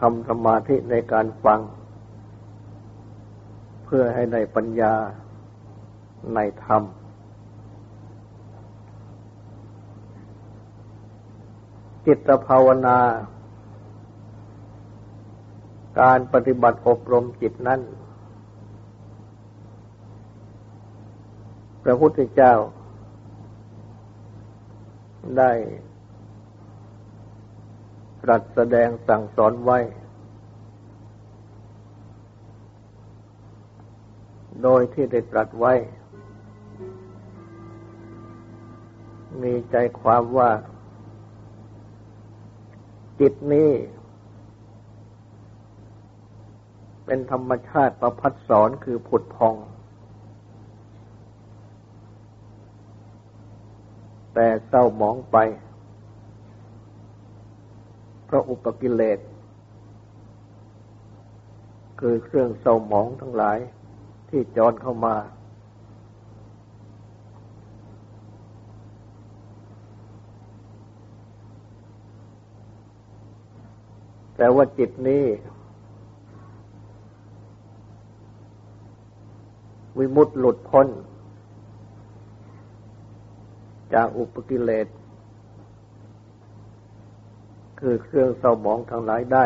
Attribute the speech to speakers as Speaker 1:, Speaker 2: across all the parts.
Speaker 1: ทำสมาธิในการฟัง เพื่อให้ในปัญญาในธรรม จิตภาวนา การปฏิบัติอบรมจิตนั้น พระพุทธเจ้าได้ ตรัสแสดงสั่งสอนไว้ โดยที่ได้ตรัสไว้ มีใจความว่า จิตนี้ เป็นธรรมชาติประพัดสอนคือผุดพอง แต่เศร้าหมองไป พราะอุปกิเลส คือเครื่องเศร้าหมองทั้งหลายที่จรเข้ามา แต่ว่าจิตนี้ วิมุตติหลุดพ้น จากอุปกิเลส คือเครื่องเศร้าหมองทั้งหลายได้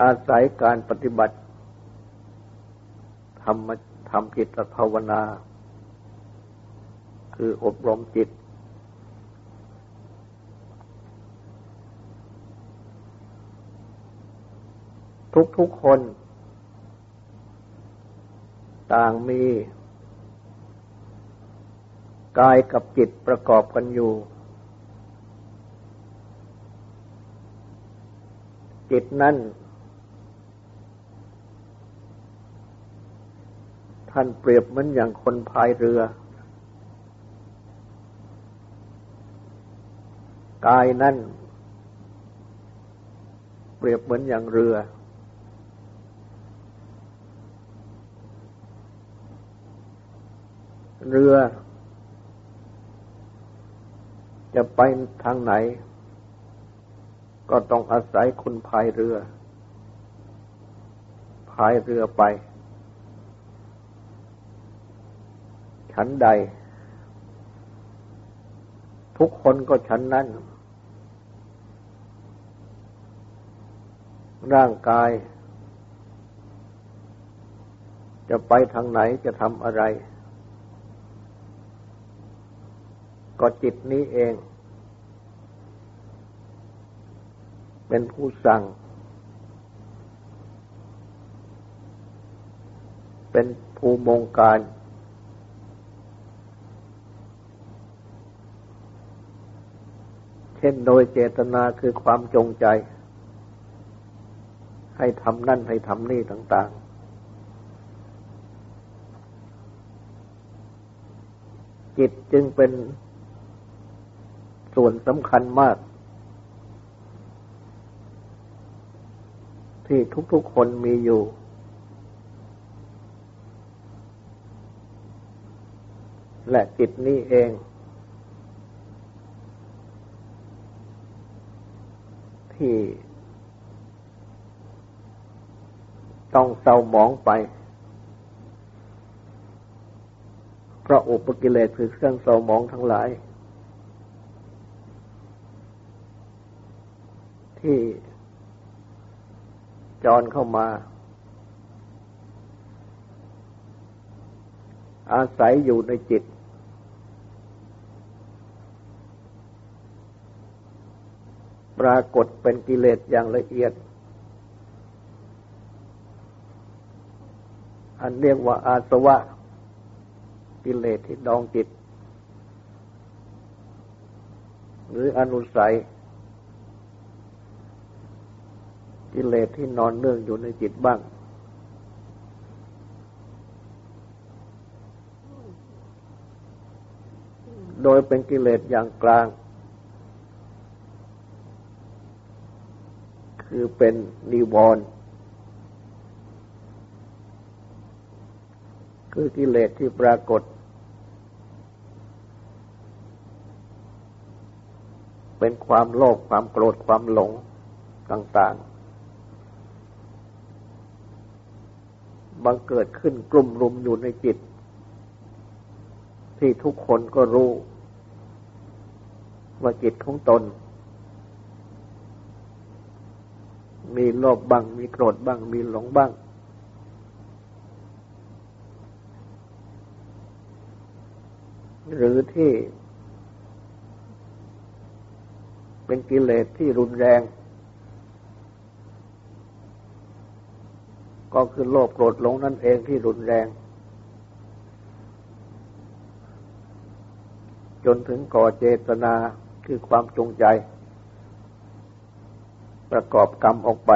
Speaker 1: อาศัยการปฏิบัติทำทำจิตภาวนา คืออบรมจิต ทุกๆคน ต่างมี กายกับจิตประกอบกันอยู่ จิตนั้นท่านเปรียบเหมือนอย่างคนพายเรือ กายนั่นเปรียบเหมือนอย่างเรือ เรือ จะไปทางไหน ก็ต้องอาศัยคุณพายเรือ พายเรือไป ฉันใด ทุกคนก็ฉันนั้น ร่างกาย จะไปทางไหนจะทำอะไร ก็จิตนี้เอง เป็นผู้สั่ง เป็นผู้มงการ เช่นโดยเจตนาคือความจงใจ ให้ทำนั่นให้ทำนี่ต่าง ๆจิตจึงเป็น ส่วนสำคัญมาก ที่ทุกๆคนมีอยู่ และจิตนี้เอง ที่ต้องเศร้าหมองไป เพราะอุปกิเลสคือเครื่องเศร้าหมองทั้งหลาย ที่จรเข้ามา อาศัยอยู่ในจิต ปรากฏเป็นกิเลสอย่างละเอียด อันเรียกว่าอาสวะ กิเลสที่ดองจิต หรืออนุสัย กิเลสที่นอนเนื่องอยู่ในจิตบ้าง โดยเป็นกิเลสอย่างกลาง คือเป็นนิวรณ์คือกิเลสที่ปรากฏ เป็นความโลภความโกรธความหลงต่าง ๆ บังเกิดขึ้นกลุ่มรุมอยู่ในจิต ที่ทุกคนก็รู้ ว่าจิตของตน มีโลภบ้าง มีโกรธบ้าง มีหลงบ้าง หรือที่เป็นกิเลสที่รุนแรง ก็คือโลภโกรธหลงนั่นเองที่รุนแรง จนถึงก่อเจตนาคือความจงใจ ประกอบกรรมออกไป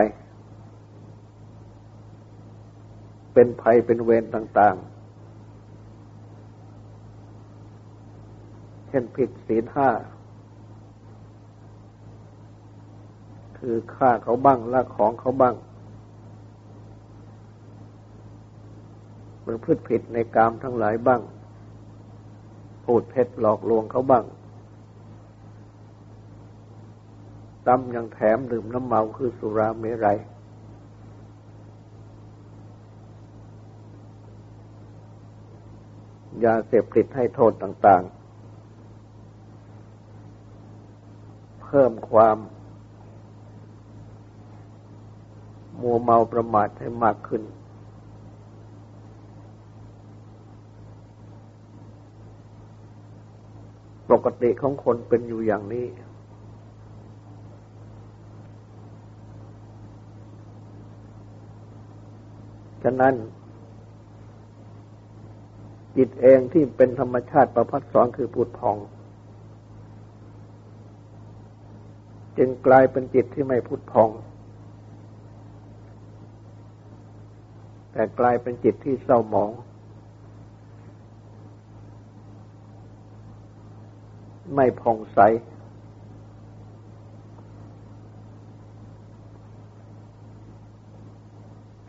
Speaker 1: เป็นภัยเป็นเวรต่าง ๆ เช่นผิดศีลห้าคือฆ่าเขาบ้างละของเขาบ้าง ประพฤติผิดในกามทั้งหลายบ้าง พูดเท็จหลอกลวงเขาบ้างตำยังแถมดื่มน้ำเมาคือสุราเมรัยยาเสพติดให้โทษต่าง ๆ เพิ่มความ มัวเมาประมาทให้มากขึ้น ปกติของคนเป็นอยู่อย่างนี้ ฉะนั้น จิตเองที่เป็นธรรมชาติประพัดสอนคือพูดพอง จึงกลายเป็นจิตที่ไม่พูดพอง แต่กลายเป็นจิตที่เศร้าหมอง ไม่ผ่องใส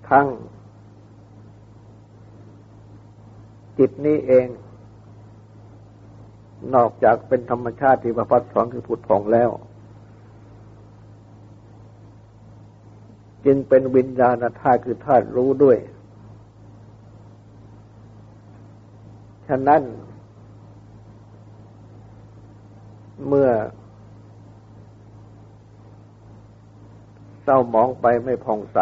Speaker 1: ทั้ง จิตนี้เอง นอกจากเป็นธรรมชาติที่ประพัดสอนคือผุดผ่องแล้ว จึงเป็นวิญญาณธาตุคือธาตุรู้ด้วย ฉะนั้น เมื่อเศร้ามองไปไม่ผ่องใส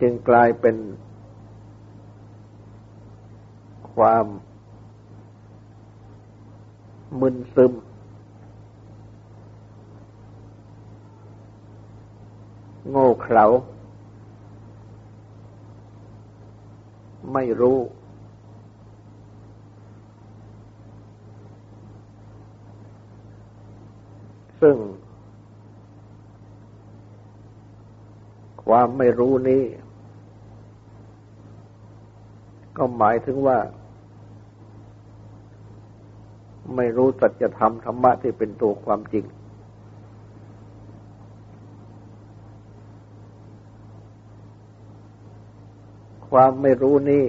Speaker 1: จึงกลายเป็นความมึนซึม โง่เขลา ไม่รู้ ซึ่ง ความไม่รู้นี้ ก็หมายถึงว่า ไม่รู้สัจธรรมธรรมะที่เป็นตัวความจริง ความไม่รู้นี่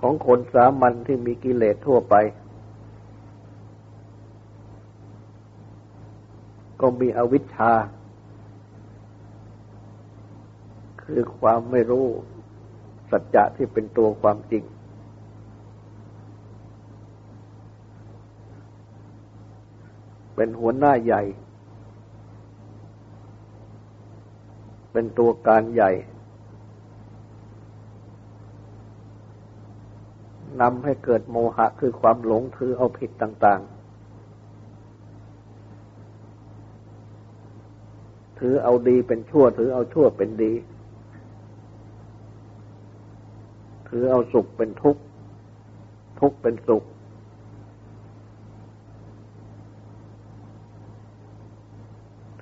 Speaker 1: ของคนสามัญที่มีกิเลสทั่วไป ก็มีอวิชชา คือความไม่รู้สัจจะที่เป็นตัวความจริงเป็นหัวหน้าใหญ่ เป็นตัวการใหญ่นำให้เกิดโมหะคือความหลงถือเอาผิดต่าง ๆ ถือเอาดีเป็นชั่ว ถือเอาชั่วเป็นดี ถือเอาสุขเป็นทุกข์ ทุกข์เป็นสุข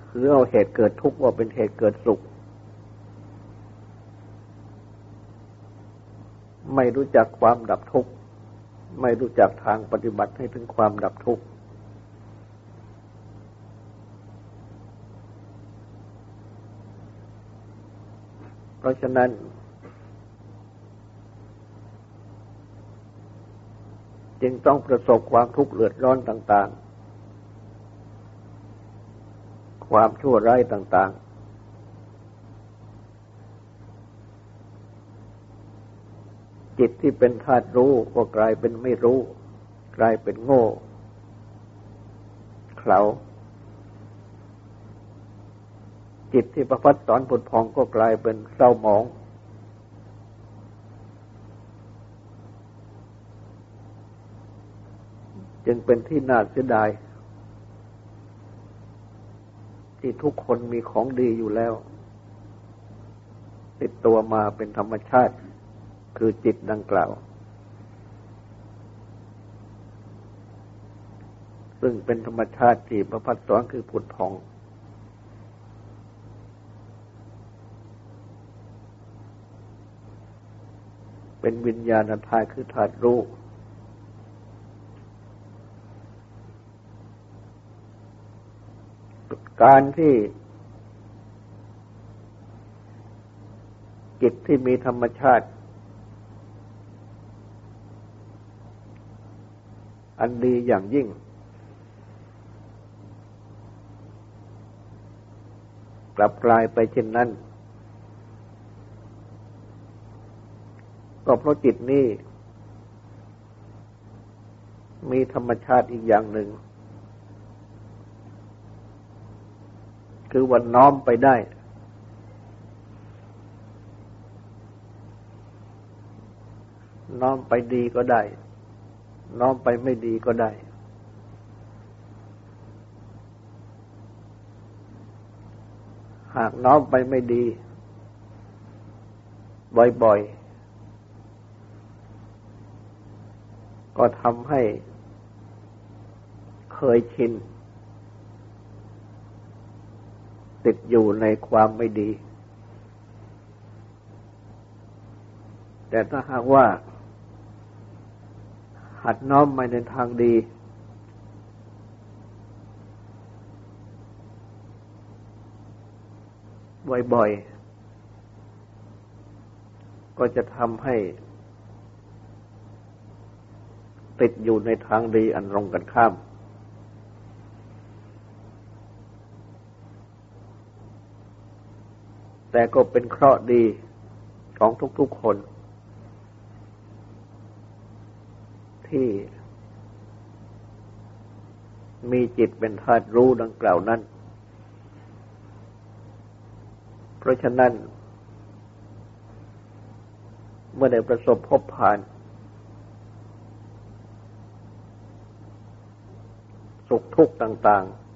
Speaker 1: ถือเอาเหตุเกิดทุกข์ว่าเป็นเหตุเกิดสุข ไม่รู้จักความดับทุกข์ ไม่รู้จักทางปฏิบัติให้ถึงความดับทุกข์ เพราะฉะนั้น จึงต้องประสบความทุกข์เลือดร้อนต่าง ๆ ความชั่วร้ายต่าง ๆ ตที่เป็นธาตุรู้ก็กลายเป็นไม่รู้ กลายเป็นโง่เขลาจิตที่ประพัดสอนผุดพองก็กลายเป็นเศร้าหมอง จึงเป็นที่น่าเสียดาย ที่ทุกคนมีของดีอยู่แล้ว ติดตัวมาเป็นธรรมชาติ คือจิตดังกล่าว ซึ่งเป็นธรรมชาติที่ประพัดสอนคือผุดพอง เป็นวิญญาณธาตุคือธาตุรู้การที่จิตที่มีธรรมชาติ อันดีอย่างยิ่ง กลับกลายไปเช่นนั้น ก็เพราะจิตนี้ มีธรรมชาติอีกอย่างหนึ่ง คือวันน้อมไปได้น้อมไปดีก็ได้ น้อมไปไม่ดีก็ได้ หากน้อมไปไม่ดี บ่อยๆ ก็ทำให้เคยชิน ติดอยู่ในความไม่ดี แต่ถ้าหากว่า หัดน้อมมาในทางดี บ่อยๆ ก็จะทำให้ ติดอยู่ในทางดีอันตรงกันข้าม แต่ก็เป็นเคราะห์ดีของทุกๆคน ที่มีจิตเป็นธาตุรู้ดังกล่าวนั้น เพราะฉะนั้น เมื่อได้ประสบพบผ่าน สุขทุกข์ต่าง ๆ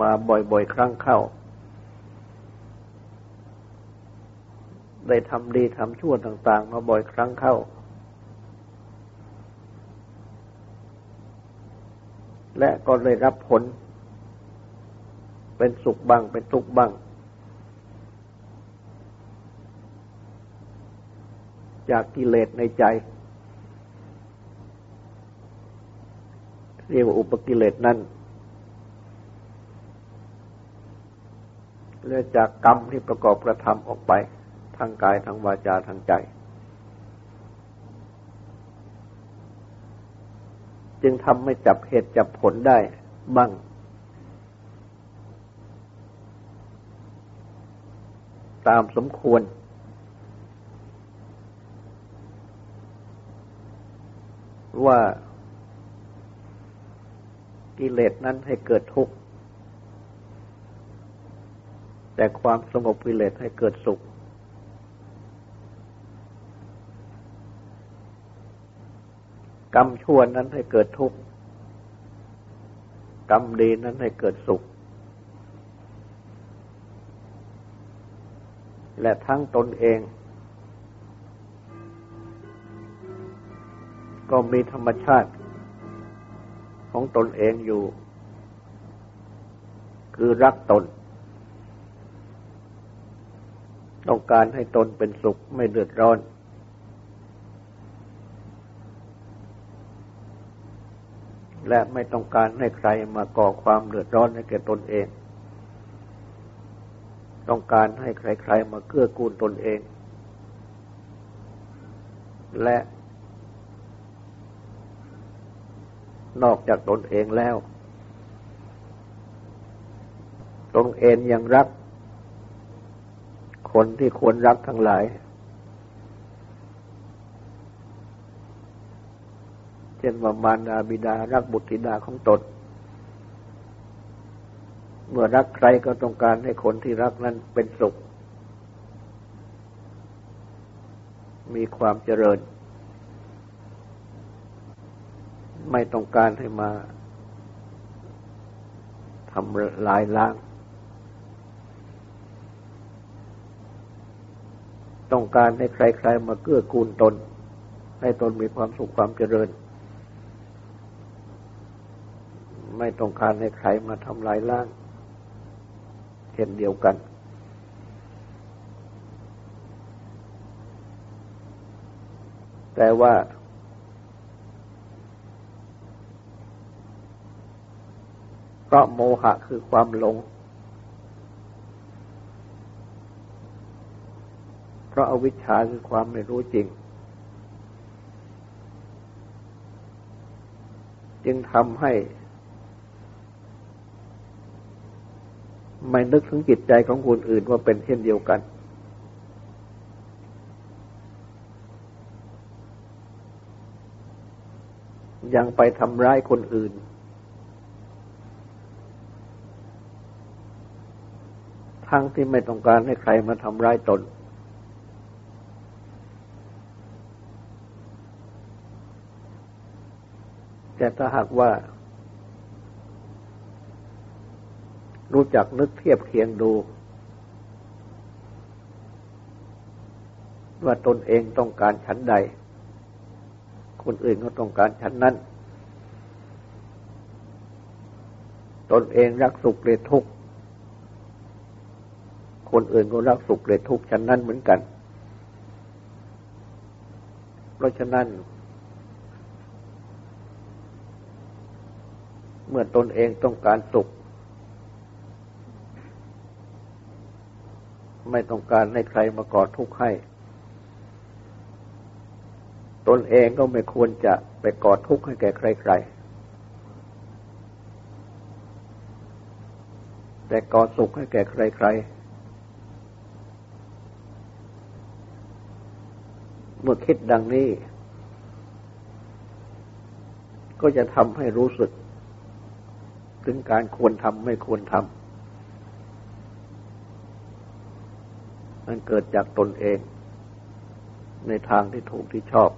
Speaker 1: มาบ่อย ๆ ครั้งเข้า ได้ทำดีทำชั่วต่าง ๆ มาบ่อยครั้งเข้า และก็ได้รับผล เป็นสุขบ้างเป็นทุกข์บ้าง จากกิเลสในใจเรียกว่าอุปกิเลสนั้นเรื่องจากกรรมที่ประกอบกระทำออกไป ทั้งกายทั้งวาจาทั้งใจ จึงทำไม่จับเหตุจับผลได้บ้าง ตามสมควร ว่ากิเลสนั้นให้เกิดทุกข์แต่ความสงบกิเลสให้เกิดสุข กรรมชั่วนั้นให้เกิดทุกข์ กรรมดีนั้นให้เกิดสุข และทั้งตนเอง ก็มีธรรมชาติของตนเองอยู่ คือรักตน ต้องการให้ตนเป็นสุขไม่เดือดร้อน และไม่ต้องการให้ใครมาก่อความเดือดร้อนให้แก่ตนเอง ต้องการให้ใครๆมาเกื้อกูลตนเอง และนอกจากตนเองแล้ว ตนเองยังรัก คนที่ควรรักทั้งหลาย ช่นว่ามารดาบิดารักบุตรธิดาของตน เมื่อรักใครก็ต้องการให้คนที่รักนั้นเป็นสุข มีความเจริญ ไม่ต้องการให้มาทำลายล้าง ต้องการให้ใครๆมาเกื้อกูลตน ให้ตนมีความสุขความเจริญ ไม่ต้องการให้ใครมาทำลายล้างเช่นเดียวกัน แต่ว่าเพราะโมหะคือความหลง เพราะอาวิชชาคือความไม่รู้จริง จึงทำให้ ไม่นึกถึงจิตใจของคนอื่นว่าเป็นเช่นเดียวกัน ยังไปทำร้ายคนอื่นทั้งที่ไม่ต้องการให้ใครมาทำร้ายตน แต่ถ้าหากว่า รู้จักนึกเทียบเคียงดู ว่าตนเองต้องการชั้นใด คนอื่นก็ต้องการชั้นนั้น ตนเองรักสุขหรือทุกข์คนอื่นก็รักสุขเลยทุกข์ฉันนั้นเหมือนกัน เพราะฉะนั้นเมื่อตนเองต้องการสุข ไม่ต้องการให้ใครมาก่อทุกข์ให้ ตนเองก็ไม่ควรจะไปก่อทุกข์ให้แก่ใคร ๆ แต่ก่อสุขให้แก่ใคร ๆ เมื่อคิดดังนี้ ก็จะทำให้รู้สึก ถึงการควรทำไม่ควรทำ มันเกิดจากตนเอง ในทางที่ถูกที่ชอบ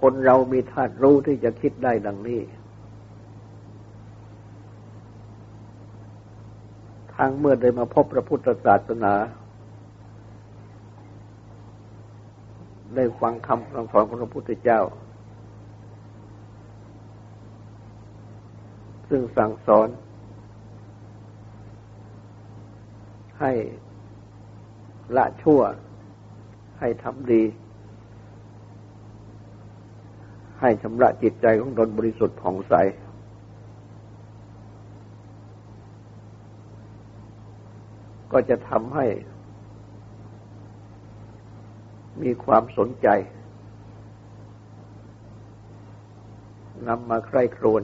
Speaker 1: คนเรามีธาตุรู้ที่จะคิดได้ดังนี้ ทางเมื่อได้มาพบพระพุทธศาสนา ได้ฟังคำสอนของพระพุทธเจ้าซึ่งสั่งสอน ให้ละชั่ว ให้ทำดี ให้ชำระจิตใจของตนบริสุทธิ์ผ่องใส ก็จะทำให้ มีความสนใจนำมาใคร่ครวญ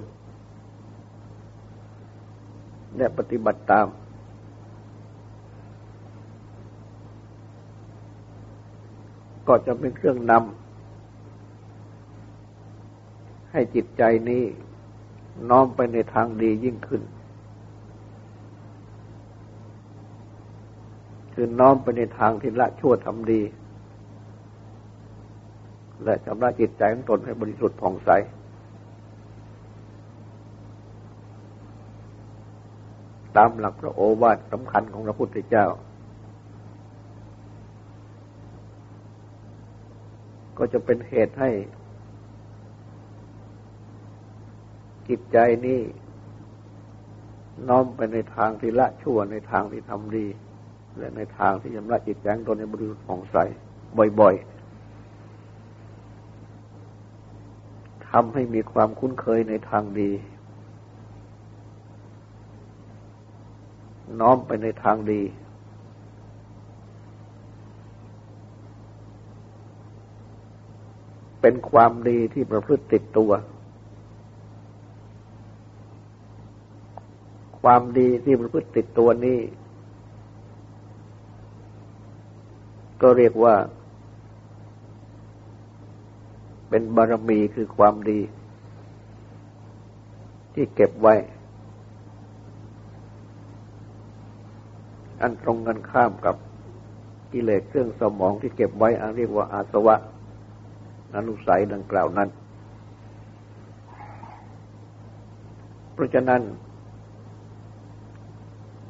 Speaker 1: และปฏิบัติตาม ก็จะเป็นเครื่องนำให้จิตใจนี้น้อมไปในทางดียิ่งขึ้น คือน้อมไปในทางที่ละชั่วทำดี และชำระจิตใจของตนให้บริสุทธิ์ผ่องใสตามหลักพระโอวาทสำคัญของพระพุทธเจ้า จะเป็นเหตุให้ จิตใจนี้น้อมไปในทางที่ละชั่วในทางที่ทำดี และในทางที่ยำระจิตใจตนในบริสุทธิ์ผ่องใสบ่อยๆทำให้มีความคุ้นเคยในทางดี น้อมไปในทางดี เป็นความดีที่ประพฤติติดตัว ความดีที่ประพฤติติดตัวนี้ ก็เรียกว่า เป็นบารมีคือความดี ที่เก็บไว้ อันตรงกันข้ามกับกิเลสเครื่องสมองที่เก็บไว้อันเรียกว่าอาสวะ อนุสัยดังกล่าวนั้น เพราะฉะนั้น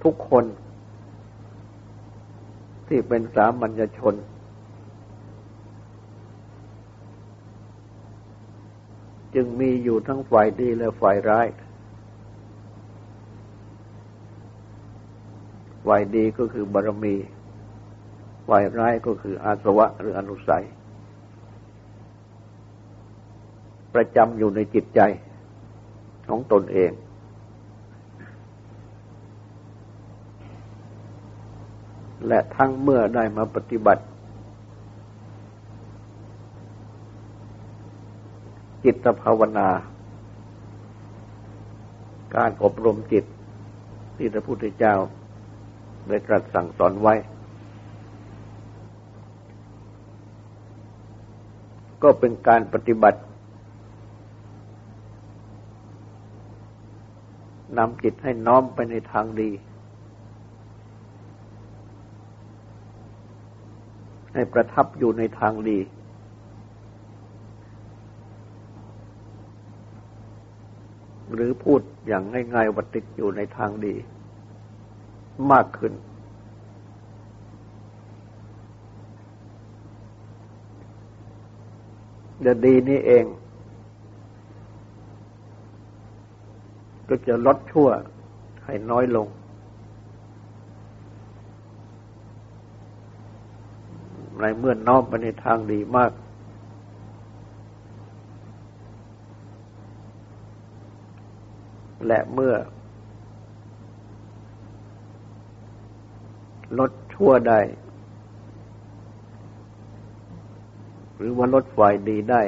Speaker 1: ทุกคนที่เป็นสามัญชน จึงมีอยู่ทั้งฝ่ายดีและฝ่ายร้าย ฝ่ายดีก็คือบารมี ฝ่ายร้ายก็คืออาสวะหรืออนุสัย ประจำอยู่ในจิตใจของตนเอง และทั้งเมื่อได้มาปฏิบัติ จิตภาวนา การอบรมจิตที่พระพุทธเจ้าได้ตรัสสั่งสอนไว้ ก็เป็นการปฏิบัติ นำจิตให้น้อมไปในทางดี ให้ประทับอยู่ในทางดี หรือพูดอย่างง่ายๆว่าติดอยู่ในทางดี มากขึ้นเดี๋ยวดีนี่เอง ก็จะลดชั่วให้น้อยลง ในเมื่อนน้อมไปในทางดีมาก และเมื่อ ลดชั่วได้ หรือว่าลดฝ่ายดีได้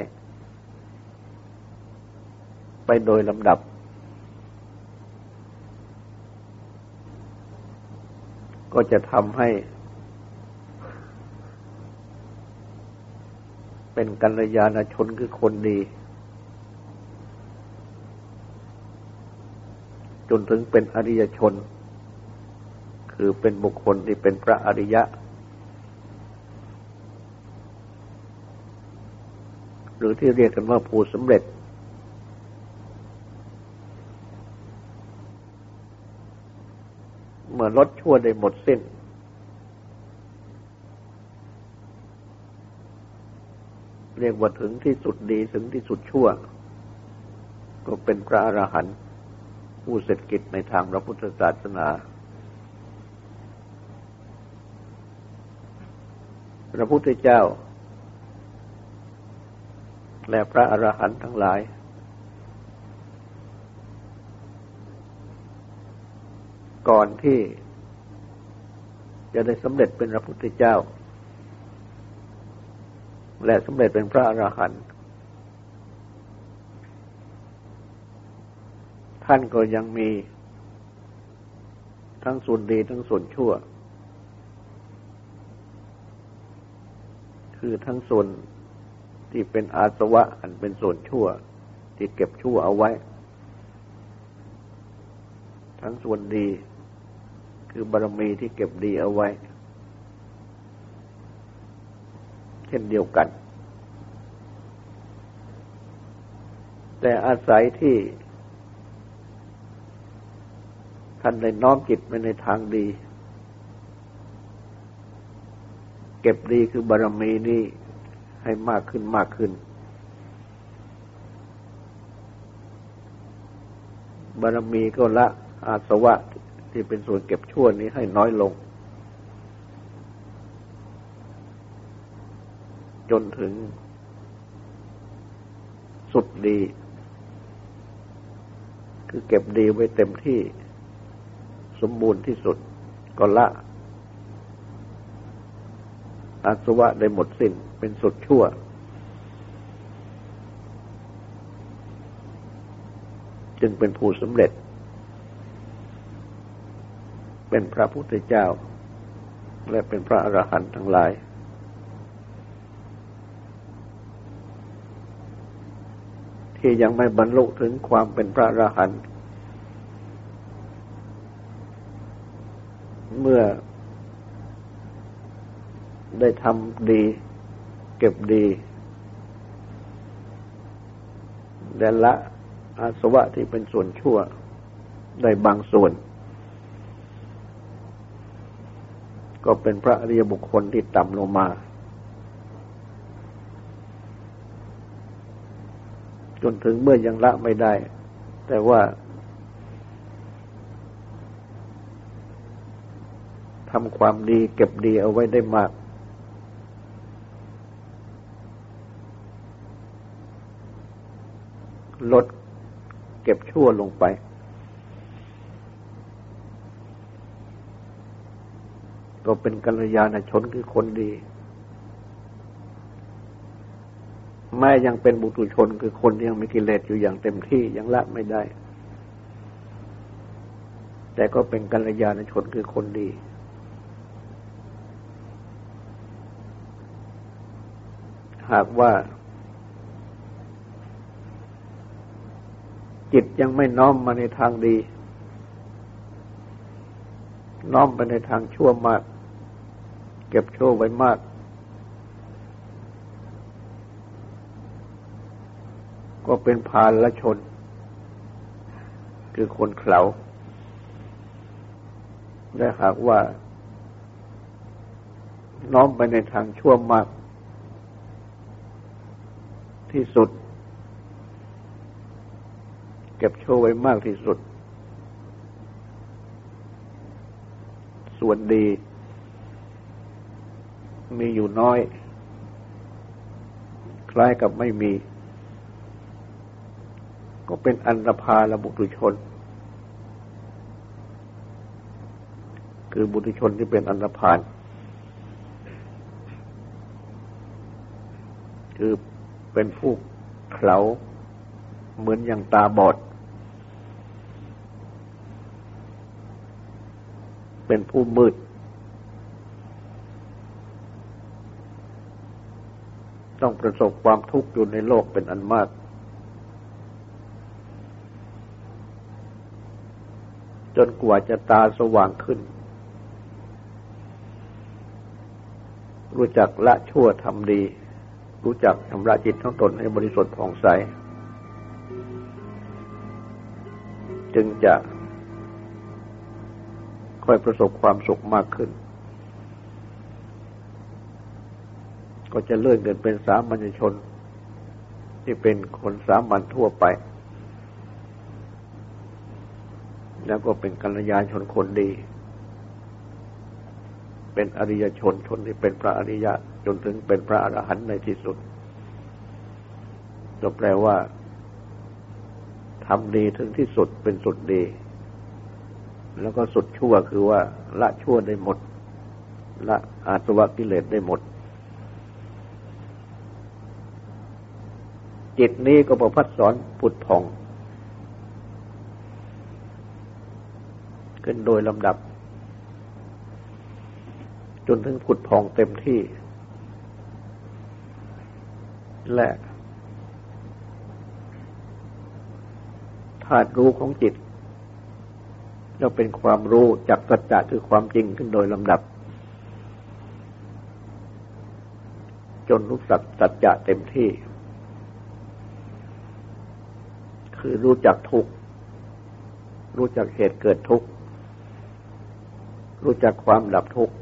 Speaker 1: ไปโดยลำดับ ก็จะทำให้ เป็นกัลยาณชนคือคนดี จนถึงเป็นอริยชน คือเป็นบุคคลที่เป็นพระอริยะ หรือที่เรียกกันว่าผู้สำเร็จ เมื่อ ลดชั่วได้หมดสิ้น เรียกว่าถึงที่สุดดีถึงที่สุดชั่ว ก็เป็นพระอรหันต์ผู้เสร็จกิจในทางพระพุทธศาสนาพระพุทธเจ้า และพระอรหันต์ทั้งหลาย ก่อนที่จะได้สำเร็จเป็นพระพุทธเจ้า และสำเร็จเป็นพระอรหันต์ท่านก็ยังมี ทั้งส่วนดีทั้งส่วนชั่ว คือทั้งส่วนที่เป็นอาสวะอันเป็นส่วนชั่ว ที่เก็บชั่วเอาไว้ ทั้งส่วนดี คือบารมีที่เก็บดีเอาไว้ เช่นเดียวกัน แต่อาศัยที่ ท่านได้น้อมจิตไปในทางดี เก็บดีคือบารมีนี้ให้มากขึ้นมากขึ้น บารมีก็ละอาสวะ ที่เป็นส่วนเก็บชั่วนี้ให้น้อยลง จนถึงสุดดี คือเก็บดีไว้เต็มที่สมบูรณ์ที่สุดก็ละอาสวะได้หมดสิ้นเป็นสุดชั่ว จึงเป็นผู้สำเร็จ เป็นพระพุทธเจ้า และเป็นพระอรหันต์ทั้งหลาย ที่ยังไม่บรรลุถึงความเป็นพระอรหันต์เมื่อได้ทำดี เก็บดีและละอาสวะที่เป็นส่วนชั่วได้บางส่วน ก็เป็นพระอริยบุคคลที่ต่ำลงมา จนถึงเมื่อยังละไม่ได้ แต่ว่าทำความดีเก็บดีเอาไว้ได้มาก ลดเก็บชั่วลงไป ก็เป็นกัลยาณชนคือคนดี แม้ยังเป็นบุตุชนคือคนที่ยังมีกิเลสอยู่อย่างเต็มที่ยังละไม่ได้ แต่ก็เป็นกัลยาณชนคือคนดี หากว่า จิตยังไม่น้อมมาในทางดีน้อมไปในทางชั่วมาก เก็บโชั่วไว้มาก ก็เป็นพานละชน คือคนเขาและหากว่า น้อมไปในทางชั่วมาก ที่สุด เก็บโชว์ไว้มากที่สุด ส่วนดี มีอยู่น้อย คล้ายกับไม่มี ก็เป็นอันรพาละบุตุชน คือบุตุชนที่เป็นอันรพาน คือเป็นผู้เขาเหมือนอย่างตาบอด เป็นผู้มืด ต้องประสบความทุกข์อยู่ในโลกเป็นอันมาก จนกว่าจะตาสว่างขึ้น รู้จักละชั่วทำดี รู้จักชำระจิตของตนให้บริสุทธิ์ผ่องใส จึงจะค่อยประสบความสุขมากขึ้น ก็จะเลื่อนเกินเป็นสามัญชน ที่เป็นคนสามัญทั่วไป แล้วก็เป็นกัลยาณชนคนดี เป็นอริยชนชนที่เป็นพระอริยะจนถึงเป็นพระอรหันต์ในที่สุดก็แปลว่าทำดีถึงที่สุดเป็นสุดดี แล้วก็สุดชั่วคือว่าละชั่วได้หมด ละอาสวะกิเลสได้หมด จิตนี้ก็ประพัดสอนผุดผ่อง ขึ้นโดยลำดับ จนถึงผุดพองเต็มที่ และธาตุรู้ของจิตจะเป็นความรู้จากสัจจะคือความจริงขึ้นโดยลำดับ จนรู้สัจสัจจะเต็มที่ คือรู้จักทุกรู้จักเหตุเกิดทุกรู้จักความดับทุกข์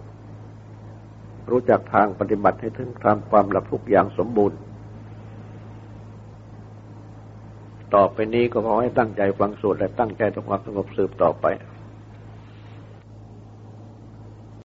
Speaker 1: รู้จักทางปฏิบัติให้ถึงทำความดับทุกข์อย่างสมบูรณ์ ต่อไปนี้ก็ขอให้ตั้งใจฟังสวดและตั้งใจทำความสงบสืบต่อไป